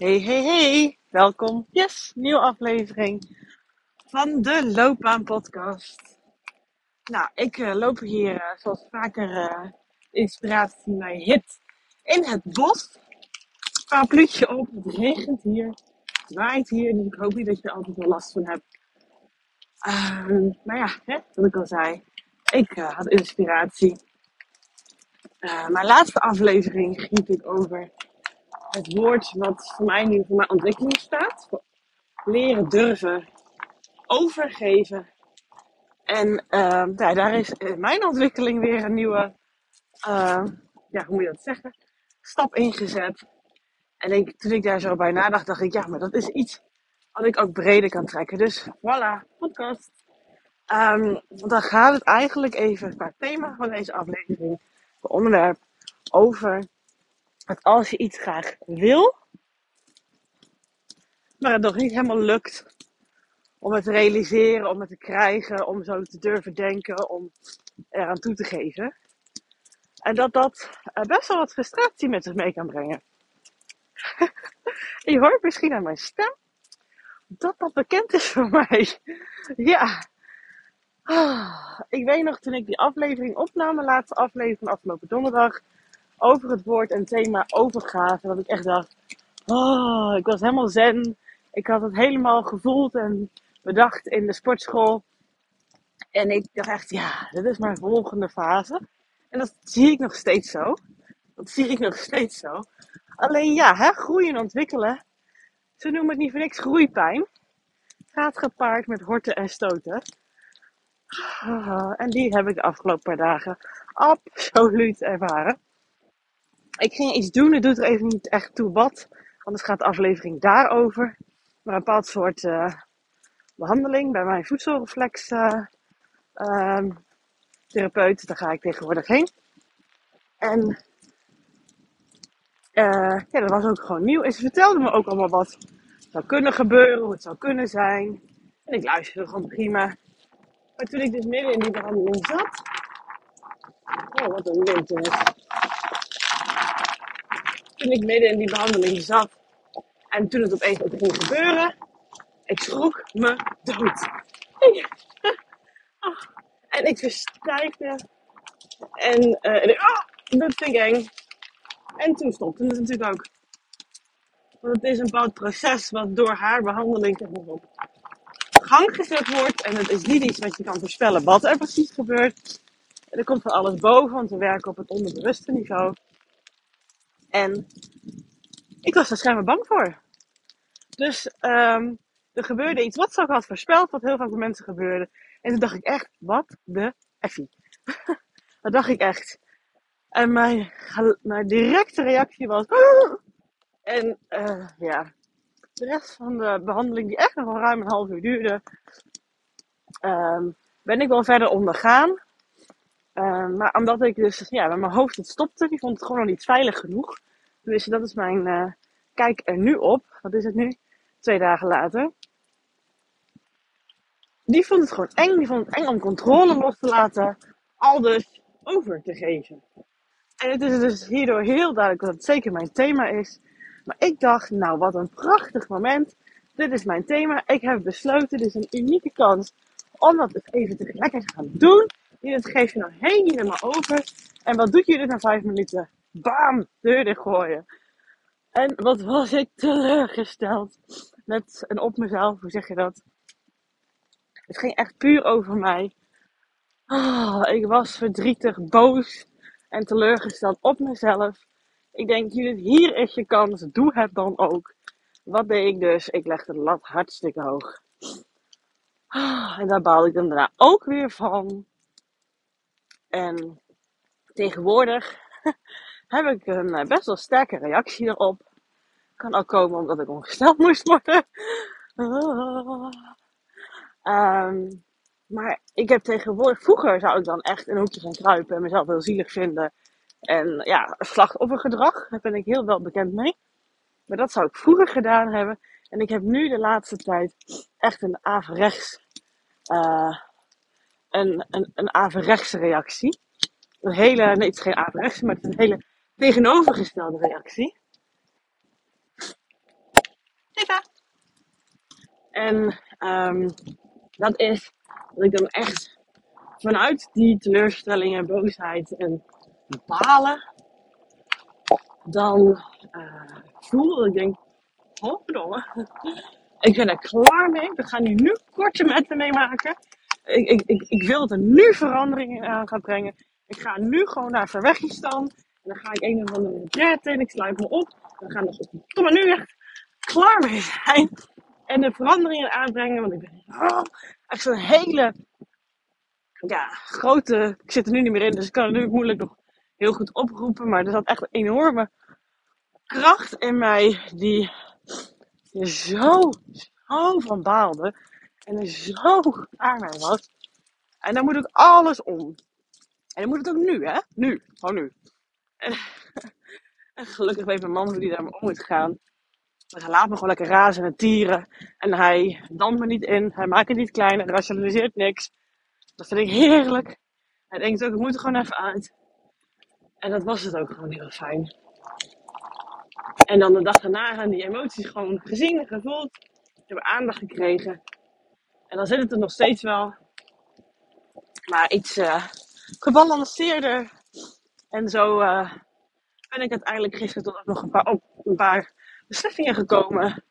Hey, hey, hey. Welkom. Yes, nieuwe aflevering van de Loopbaan Podcast. Nou, ik uh, loop hier uh, zoals vaker uh, inspiratie mij hit in het bos. Parapluutje op, het regent hier, het waait hier, dus ik hoop niet dat je er altijd wel last van hebt. Uh, maar ja, hè, wat ik al zei, ik had inspiratie. mijn laatste aflevering ging natuurlijk over het woord wat voor mij nu voor mijn ontwikkeling staat. Leren durven overgeven. En uh, ja, daar is in mijn ontwikkeling weer een nieuwe, uh, ja, hoe moet je dat zeggen, stap ingezet. En ik, toen ik daar zo bij nadacht, dacht ik, ja, maar dat is iets wat ik ook breder kan trekken. Dus voilà, podcast. Um, dan gaat het eigenlijk even qua thema van deze aflevering, het onderwerp, over dat als je iets graag wil, maar het nog niet helemaal lukt om het te realiseren, om het te krijgen, om zo te durven denken, om eraan toe te geven. En dat dat eh, best wel wat frustratie met zich mee kan brengen. je hoort misschien aan mijn stem dat dat bekend is voor mij. ja. Ah, ik weet nog toen ik die aflevering opnam, de laatste aflevering afgelopen donderdag, over het woord en thema overgave. Dat ik echt dacht, oh, ik was helemaal zen. Ik had het helemaal gevoeld en bedacht in de sportschool. En ik dacht echt, ja, dit is mijn volgende fase. En dat zie ik nog steeds zo. Dat zie ik nog steeds zo. Alleen ja, hè, groeien en ontwikkelen. Ze noemen het niet voor niks groeipijn. Gaat gepaard met horten en stoten. En die heb ik de afgelopen paar dagen absoluut ervaren ik ging iets doen. Het doet er even niet echt toe wat. Anders gaat de aflevering daarover. Maar een bepaald soort uh, behandeling bij mijn voedselreflex uh, uh, therapeut. Daar ga ik tegenwoordig heen. En uh, ja, dat was ook gewoon nieuw. En ze vertelde me ook allemaal wat zou kunnen gebeuren, hoe het zou kunnen zijn. En ik luisterde gewoon prima. Maar toen ik dus midden in die behandeling zat. Oh, wat een wind toen ik midden in die behandeling zat. En toen het opeens ook ging gebeuren. Ik schrok me dood. En ik verstijfde. En, uh, en oh, dat vind ik eng. En toen stopte het natuurlijk ook. Want het is een bepaald proces wat door haar behandeling op gang gezet wordt. En het is niet iets wat je kan voorspellen wat er precies gebeurt. er komt van alles boven, want we werken op het onderbewuste niveau. En ik was schijnbaar bang voor. Dus um, er gebeurde iets wat zo had voorspeld, wat heel vaak bij mensen gebeurde. En toen dacht ik echt, wat de effie. dat dacht ik echt. En mijn, mijn directe reactie was... En uh, ja, de rest van de behandeling, die echt nog wel ruim een half uur duurde, um, ben ik wel verder ondergaan. Uh, maar omdat ik dus, ja, met mijn hoofd het stopte, die vond het gewoon nog niet veilig genoeg. Dus dat is mijn uh, kijk er nu op. Wat is het nu? Twee dagen later. Die vond het gewoon eng. Die vond het eng om controle los te laten. Al dus over te geven. En het is dus hierdoor heel duidelijk dat het zeker mijn thema is. Maar ik dacht, nou wat een prachtig moment. Dit is mijn thema. Ik heb besloten, dit is een unieke kans om dat even tegelijkertijd te gaan doen. Het geef je nou helemaal over. En wat doet dit na vijf minuten? Bam! Deur dicht gooien. En wat was ik teleurgesteld met en op mezelf, hoe zeg je dat? Het ging echt puur over mij. Oh, ik was verdrietig, boos en teleurgesteld op mezelf. Ik denk, jullie, hier is je kans, doe het dan ook. Wat deed ik dus? Ik legde de lat hartstikke hoog. Oh, en daar baalde ik dan daarna ook weer van. En tegenwoordig heb ik een eh, best wel sterke reactie erop. Kan ook komen omdat ik ongesteld moest worden. Um, maar ik heb tegenwoordig, vroeger zou ik dan echt in een hoekje gaan kruipen en mezelf heel zielig vinden. En ja, slachtoffergedrag, daar ben ik heel wel bekend mee. Maar dat zou ik vroeger gedaan hebben. En ik heb nu de laatste tijd echt een averechts, uh, een, een, een averechtse reactie. Een hele, nee het is geen averechts, maar het is een hele tegenovergestelde reactie. Eva. En um, dat is dat ik dan echt vanuit die teleurstelling en boosheid en balen dan uh, voel dat ik denk, oh verdomme, ik ben er klaar mee. We gaan hier nu korte metten mee maken. Ik, ik, ik, wil dat er nu veranderingen aan gaan brengen. Ik ga nu gewoon naar Verwegistan. En dan ga ik een of andere retreat in. Ik sluit me op. We gaan tot maar nu echt klaar mee zijn. En de veranderingen aanbrengen. Want ik ben oh, echt zo'n hele ja, grote. Ik zit er nu niet meer in, dus ik kan het nu moeilijk nog heel goed oproepen. Maar er zat echt een enorme kracht in mij die je zo, zo van baalde. En er zo aan mij was. En dan moet ik alles om. En dan moet het ook nu, hè? Nu. Gewoon nu. En, en gelukkig weet mijn man hoe die daarmee om moet gaan. Hij laat me gewoon lekker razen en tieren. En hij dandt me niet in. Hij maakt het niet klein. Hij rationaliseert niks. Dat vind ik heerlijk. Hij denkt ook, ik moet er gewoon even uit. En dat was het ook gewoon heel fijn. En dan de dag daarna gaan die emoties gewoon gezien en gevoeld. Ik heb aandacht gekregen. En dan zit het er nog steeds wel. Maar iets uh, gebalanceerder. En zo uh, ben ik uiteindelijk gisteren tot nog een paar, een paar beslissingen gekomen.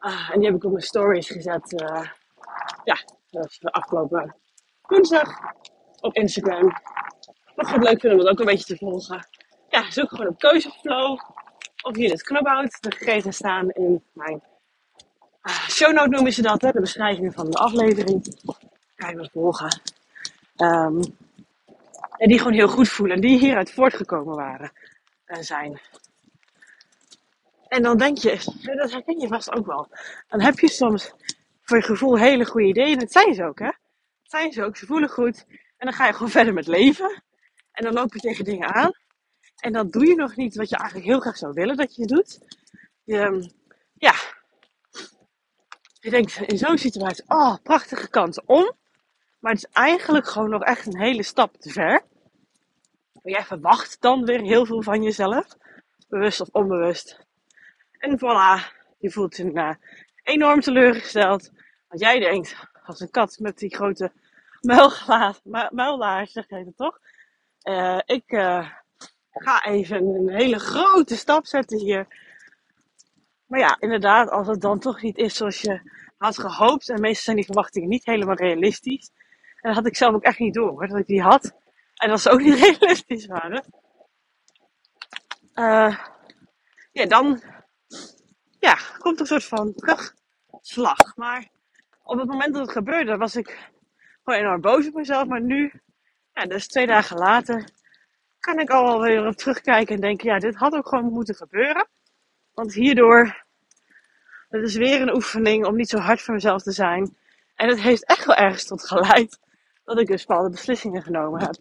Uh, en die heb ik op mijn stories gezet. Uh, ja, afgelopen woensdag op Instagram. Mocht je het leuk vinden om dat ook een beetje te volgen. Ja, zoek gewoon op Keuzeflow of hier het Knobhout. De gegevens staan in mijn uh, shownote noemen ze dat, hè, de beschrijvingen van de aflevering. Je wel volgen. Um, en die gewoon heel goed voelen. Die hieruit voortgekomen waren en zijn. En dan denk je, dat herken je vast ook wel. Dan heb je soms voor je gevoel hele goede ideeën. Dat zijn ze ook, hè? Dat zijn ze ook. Ze voelen goed. En dan ga je gewoon verder met leven. En dan loop je tegen dingen aan. En dan doe je nog niet wat je eigenlijk heel graag zou willen dat je doet. Ehm, ja. Je denkt in zo'n situatie, oh, prachtige kans om. Maar het is eigenlijk gewoon nog echt een hele stap te ver. Maar jij verwacht dan weer heel veel van jezelf. Bewust of onbewust. En voilà, je voelt je uh, enorm teleurgesteld. Want jij denkt, als een kat met die grote muillaars, zeg je het toch? Uh, ik uh, ga even een hele grote stap zetten hier. Maar ja, inderdaad, als het dan toch niet is zoals je had gehoopt. En meestal zijn die verwachtingen niet helemaal realistisch. En dat had ik zelf ook echt niet door, hoor, dat ik die had. En dat ze ook niet realistisch waren. Uh, ja, dan ja, komt er een soort van terugslag. Maar op het moment dat het gebeurde, was ik gewoon enorm boos op mezelf. Maar nu, ja, dus twee dagen later, kan ik al weer op terugkijken en denken, ja, dit had ook gewoon moeten gebeuren. Want hierdoor, het is weer een oefening om niet zo hard voor mezelf te zijn. En het heeft echt wel ergens tot geleid dat ik dus bepaalde beslissingen genomen heb.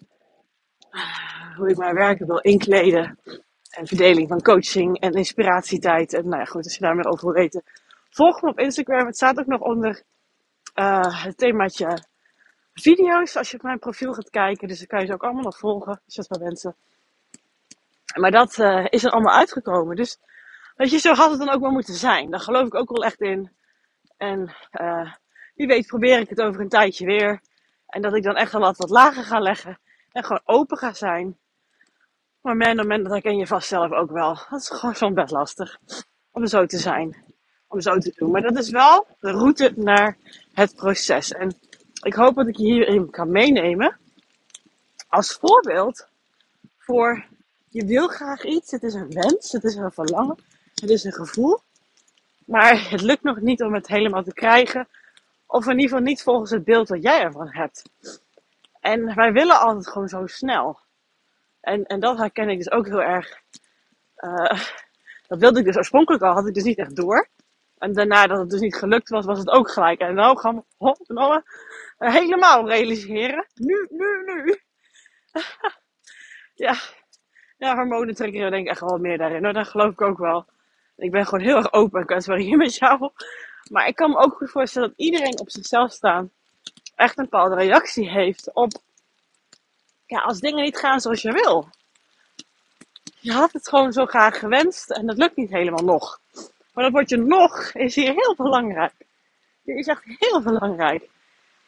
Hoe ik mijn werken wil inkleden. En verdeling van coaching en inspiratietijd. En nou ja, goed, als je daar meer over wil weten, volg me op Instagram. Het staat ook nog onder uh, het themaatje video's als je op mijn profiel gaat kijken. Dus dan kan je ze ook allemaal nog volgen, als je dat wel wensen. Maar dat uh, is er allemaal uitgekomen. Dus weet je, zo had het dan ook wel moeten zijn. Daar geloof ik ook wel echt in. En uh, wie weet probeer ik het over een tijdje weer. En dat ik dan echt wel wat, wat lager ga leggen. En gewoon open ga zijn. Maar op het moment dat herken je vast zelf ook wel. Dat is gewoon best lastig. Om zo te zijn. Om zo te doen. Maar dat is wel de route naar het proces. En ik hoop dat ik je hierin kan meenemen. Als voorbeeld voor je wil graag iets. Het is een wens. Het is een verlangen. Het is een gevoel. Maar het lukt nog niet om het helemaal te krijgen. Of in ieder geval niet volgens het beeld wat jij ervan hebt. En wij willen altijd gewoon zo snel. En, en dat herken ik dus ook heel erg. Uh, dat wilde ik dus oorspronkelijk al, had ik dus niet echt door. En daarna dat het dus niet gelukt was, was het ook gelijk. En nou gaan we oh, helemaal realiseren. Nu, nu, nu. ja. ja, hormonen trekken denk ik echt wel meer daarin. Nou, dat geloof ik ook wel. Ik ben gewoon heel erg open en kwetsbaar hier met jou. Maar ik kan me ook goed voorstellen dat iedereen op zichzelf staan echt een bepaalde reactie heeft op ja, als dingen niet gaan zoals je wil. Je had het gewoon zo graag gewenst en dat lukt niet helemaal nog. Maar dat je nog is hier heel belangrijk. Dit is echt heel belangrijk.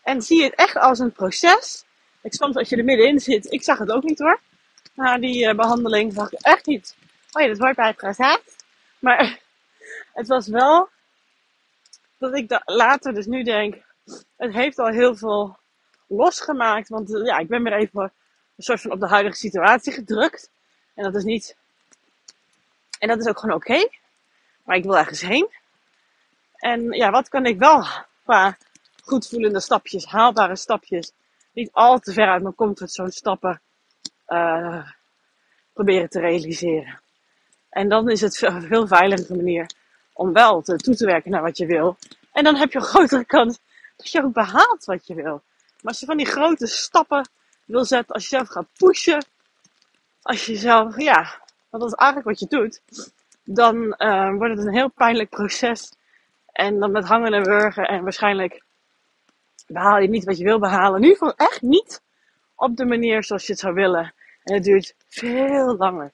En zie het echt als een proces. Ik soms als je er middenin zit, ik zag het ook niet hoor. Na die uh, behandeling zag ik echt niet. Oh ja, dat wordt bij het proces. Maar het was wel dat ik later dus nu denk, het heeft al heel veel losgemaakt. Want eh, ja, ik ben weer even een soort van op de huidige situatie gedrukt. En dat is niet. En dat is ook gewoon oké. Maar ik wil ergens heen. En ja, wat kan ik wel qua goed voelende stapjes, haalbare stapjes, niet al te ver uit mijn comfortzone stappen, uh, proberen te realiseren. En dan is het een veel veiligere manier om wel te, toe te werken naar wat je wil. En dan heb je een grotere kans dat je ook behaalt wat je wil. Maar als je van die grote stappen wil zetten, als je zelf gaat pushen, als je zelf, ja, want dat is eigenlijk wat je doet, dan uh, wordt het een heel pijnlijk proces. En dan met hangen en wurgen en waarschijnlijk behaal je niet wat je wil behalen. In ieder geval echt niet op de manier zoals je het zou willen. En het duurt veel langer.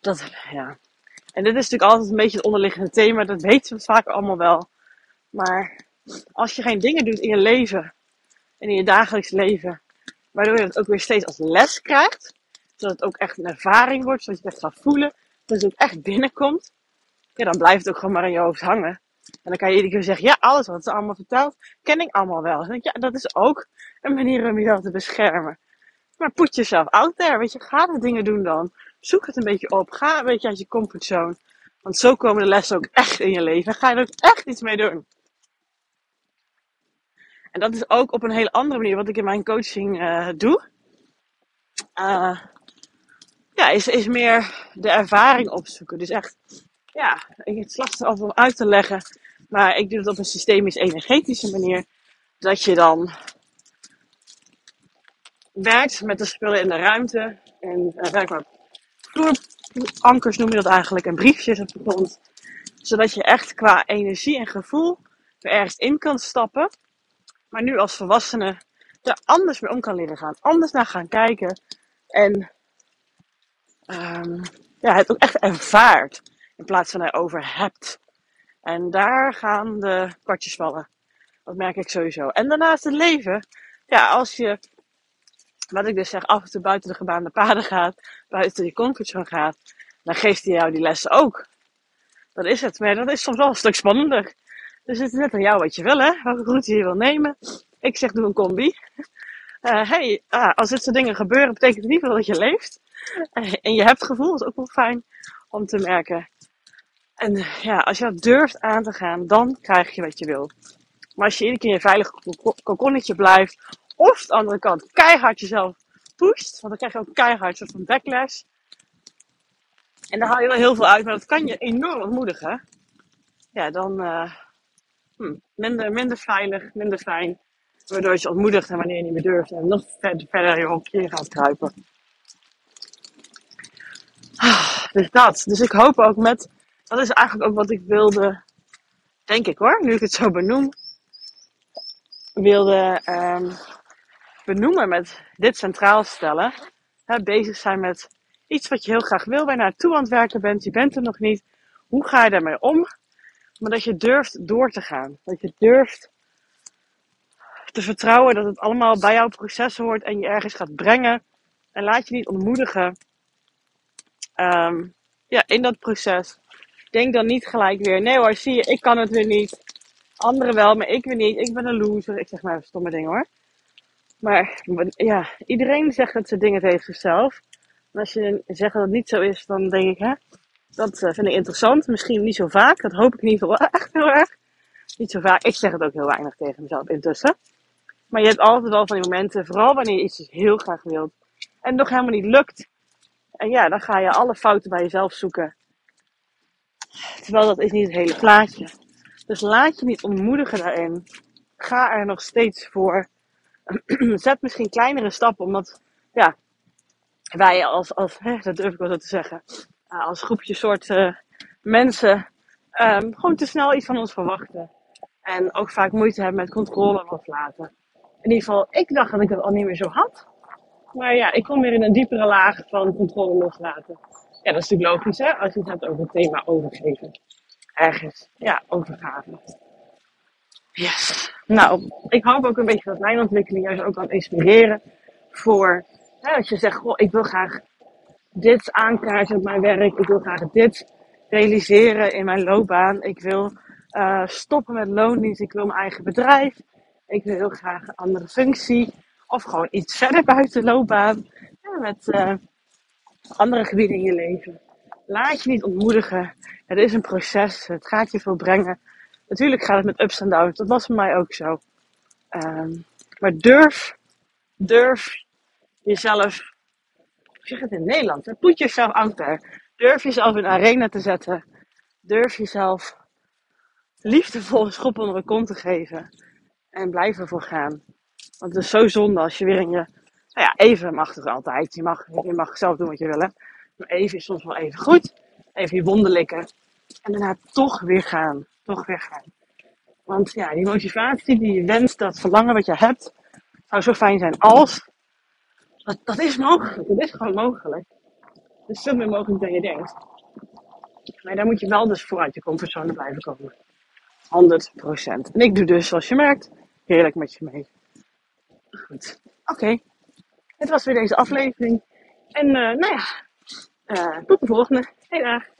Dat, ja. En dit is natuurlijk altijd een beetje het onderliggende thema. Dat weten we vaak allemaal wel. Maar als je geen dingen doet in je leven en in je dagelijks leven, waardoor je het ook weer steeds als les krijgt, zodat het ook echt een ervaring wordt, zodat je het echt gaat voelen, dat het ook echt binnenkomt, ja, dan blijft het ook gewoon maar in je hoofd hangen. En dan kan je iedere keer zeggen, ja, alles wat ze allemaal vertelt, ken ik allemaal wel. En denk ja, dat is ook een manier om jezelf te beschermen. Maar put jezelf out there, weet je, ga de dingen doen dan. Zoek het een beetje op, ga een beetje uit je comfortzone. Want zo komen de lessen ook echt in je leven. En ga je er ook echt iets mee doen. En dat is ook op een hele andere manier wat ik in mijn coaching uh, doe. Uh, ja, is, is meer de ervaring opzoeken. Dus echt, ja, het lastig om uit te leggen. Maar ik doe het op een systemisch-energetische manier. Dat je dan werkt met de spullen in de ruimte. En uh, werkt met vloerankers noem je dat eigenlijk. En briefjes op de grond. Zodat je echt qua energie en gevoel er ergens in kan stappen. Maar nu als volwassene er anders mee om kan leren gaan. Anders naar gaan kijken. En um, ja, het ook echt ervaart. In plaats van erover hebt. En daar gaan de kwartjes vallen. Dat merk ik sowieso. En daarnaast het leven. Ja, als je, wat ik dus zeg, af en toe buiten de gebaande paden gaat. Buiten je comfortzone gaat. Dan geeft hij jou die lessen ook. Dat is het. Maar dat is soms wel een stuk spannender. Dus het is net aan jou wat je wil, hè? Welke route je wil nemen. Ik zeg doe een combi. Uh, hey, ah, als dit soort dingen gebeuren, betekent het niet dat je leeft. Uh, en je hebt gevoel, dat is ook wel fijn om te merken. En ja, als je dat durft aan te gaan, dan krijg je wat je wil. Maar als je iedere keer in je veilig kokonnetje blijft, of de andere kant keihard jezelf pusht, want dan krijg je ook keihard soort van backlash. En dan haal je wel heel veel uit, maar dat kan je enorm ontmoedigen. Ja, dan uh, hm, minder, minder veilig, minder fijn. Waardoor je je ontmoedigt en wanneer je niet meer durft en nog verder, je hokje gaat kruipen. Ah, dus dat. Dus ik hoop ook met dat is eigenlijk ook wat ik wilde, denk ik hoor, nu ik het zo benoem, wilde um, benoemen met dit centraal stellen. Bezig zijn met iets wat je heel graag wil, waar je aan het werken bent, je bent er nog niet. Hoe ga je daarmee om? Maar dat je durft door te gaan. Dat je durft te vertrouwen dat het allemaal bij jouw proces hoort en je ergens gaat brengen. En laat je niet ontmoedigen um, ja, in dat proces denk dan niet gelijk weer, nee hoor, zie je, ik kan het weer niet. Anderen wel, maar ik weer niet. Ik ben een loser. Ik zeg maar even stomme dingen hoor. Maar ja, iedereen zegt dat ze dingen tegen zichzelf. En als je zegt dat het niet zo is, dan denk ik, hè, dat eh, vind ik interessant. Misschien niet zo vaak. Dat hoop ik ieder geval echt heel erg. Niet zo vaak. Ik zeg het ook heel weinig tegen mezelf intussen. Maar je hebt altijd wel van die momenten, vooral wanneer je iets dus heel graag wilt. En nog helemaal niet lukt. En ja, dan ga je alle fouten bij jezelf zoeken. Terwijl dat is niet het hele plaatje. Dus laat je niet ontmoedigen daarin. Ga er nog steeds voor. Zet misschien kleinere stappen, omdat ja, wij als, als hè, dat durf ik wel zo te zeggen, uh, als groepje soort uh, mensen um, gewoon te snel iets van ons verwachten. En ook vaak moeite hebben met controle loslaten. In ieder geval, ik dacht dat ik dat al niet meer zo had. Maar ja, ik kom weer in een diepere laag van controle loslaten. Ja, dat is natuurlijk logisch hè, als je het hebt over het thema overgeven. ergens ja, overgave. Yes. Nou, ik hoop ook een beetje dat mijn ontwikkeling juist ook kan inspireren voor hè, als je zegt, goh, ik wil graag dit aankaarten op mijn werk, ik wil graag dit realiseren in mijn loopbaan, ik wil uh, stoppen met loondienst, ik wil mijn eigen bedrijf, ik wil heel graag een andere functie of gewoon iets verder buiten loopbaan met uh, andere gebieden in je leven. Laat je niet ontmoedigen. Het is een proces. Het gaat je veel brengen. Natuurlijk gaat het met ups en downs. Dat was voor mij ook zo. Um, maar durf, durf jezelf, ik zeg het in Nederland, put jezelf out there. Durf jezelf in arena te zetten. Durf jezelf liefdevol een schop onder de kont te geven. En blijf ervoor gaan. Want het is zo zonde als je weer in je, nou ja, even mag het altijd. Je mag, je mag zelf doen wat je wil. Hè? Maar even is soms wel even goed. Even je wonden likken. En daarna toch weer gaan. Toch weer gaan. Want ja, die motivatie, die wens, dat verlangen wat je hebt, zou zo fijn zijn als. Dat, dat is mogelijk. Dat is gewoon mogelijk. Het is veel meer mogelijk dan je denkt. Maar daar moet je wel dus vooruit je comfortzone blijven komen. 100%. En ik doe dus, zoals je merkt, heerlijk met je mee. Goed. Oké. Dit was weer deze aflevering. En uh, nou ja, uh, tot de volgende. Hey dag.